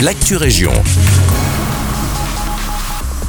l'actu région.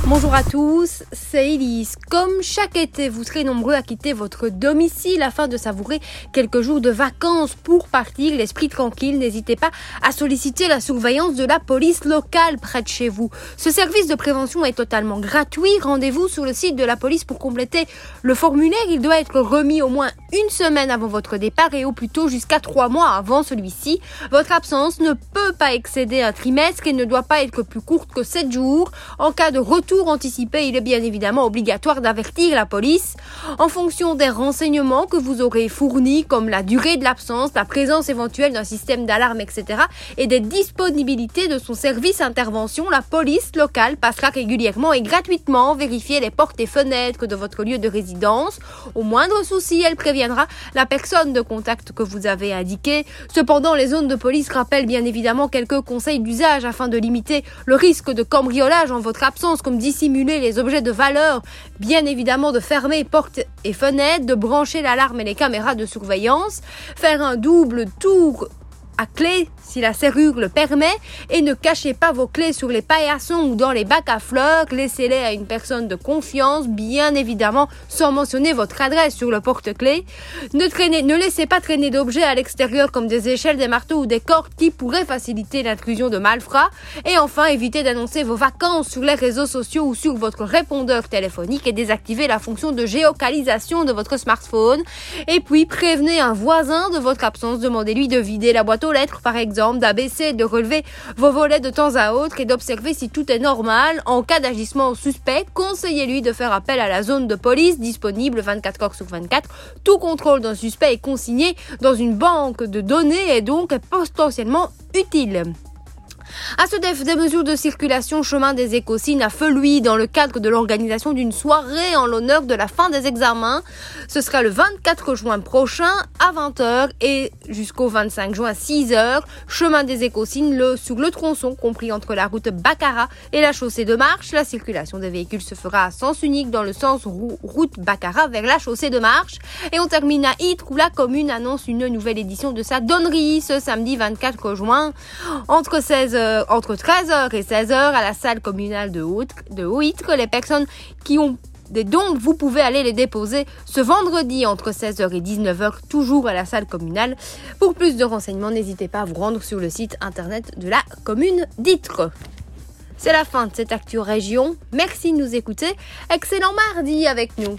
Bonjour à tous, c'est Elise. Comme chaque été, vous serez nombreux à quitter votre domicile afin de savourer quelques jours de vacances pour partir l'esprit tranquille. N'hésitez pas à solliciter la surveillance de la police locale près de chez vous. Ce service de prévention est totalement gratuit. Rendez-vous sur le site de la police pour compléter le formulaire. Il doit être remis au moins une semaine avant votre départ et au plus tôt jusqu'à trois mois avant celui-ci. Votre absence ne peut pas excéder un trimestre et ne doit pas être plus courte que sept jours. En cas de retour anticipé, il est bien évidemment obligatoire d'avertir la police en fonction des renseignements que vous aurez fournis, comme la durée de l'absence, la présence éventuelle d'un système d'alarme, etc., et des disponibilités de son service intervention. La police locale passera régulièrement et gratuitement vérifier les portes et fenêtres de votre lieu de résidence. Au moindre souci, elle préviendra la personne de contact que vous avez indiqué. Cependant, les zones de police rappellent bien évidemment quelques conseils d'usage afin de limiter le risque de cambriolage en votre absence, comme dit dissimuler les objets de valeur, bien évidemment de fermer portes et fenêtres, de brancher l'alarme et les caméras de surveillance, faire un double tour à clé si la serrure le permet et ne cachez pas vos clés sur les paillassons ou dans les bacs à fleurs, laissez-les à une personne de confiance, bien évidemment sans mentionner votre adresse sur le porte-clés. Ne, ne laissez pas traîner d'objets à l'extérieur comme des échelles, des marteaux ou des cordes qui pourraient faciliter l'intrusion de malfrats. Et enfin, évitez d'annoncer vos vacances sur les réseaux sociaux ou sur votre répondeur téléphonique et désactivez la fonction de géocalisation de votre smartphone. Et puis, prévenez un voisin de votre absence, demandez-lui de vider la boîte lettres, par exemple, d'abaisser, de relever vos volets de temps à autre et d'observer si tout est normal. En cas d'agissement suspect, conseillez-lui de faire appel à la zone de police disponible 24 heures sur 24. Tout contrôle d'un suspect est consigné dans une banque de données et donc potentiellement utile. À ce def, des mesures de circulation chemin des écosines à Feluy dans le cadre de l'organisation d'une soirée en l'honneur de la fin des examens. Ce sera le 24 juin prochain à 20h et jusqu'au 25 juin à 6h. Chemin des écosines le, sur le tronçon compris entre la route Baccara et la chaussée de marche. La circulation des véhicules se fera à sens unique dans le sens route Baccara vers la chaussée de marche. Et on termine à Ytre où la commune annonce une nouvelle édition de sa donnerie ce samedi 24 juin entre 16 euh, entre 13h et 16h à la salle communale de Houitre. Les personnes qui ont des dons, vous pouvez aller les déposer ce vendredi entre 16h et 19h, toujours à la salle communale. Pour plus de renseignements, n'hésitez pas à vous rendre sur le site internet de la commune d'Itre. C'est la fin de cette Actu Région. Merci de nous écouter. Excellent mardi avec nous.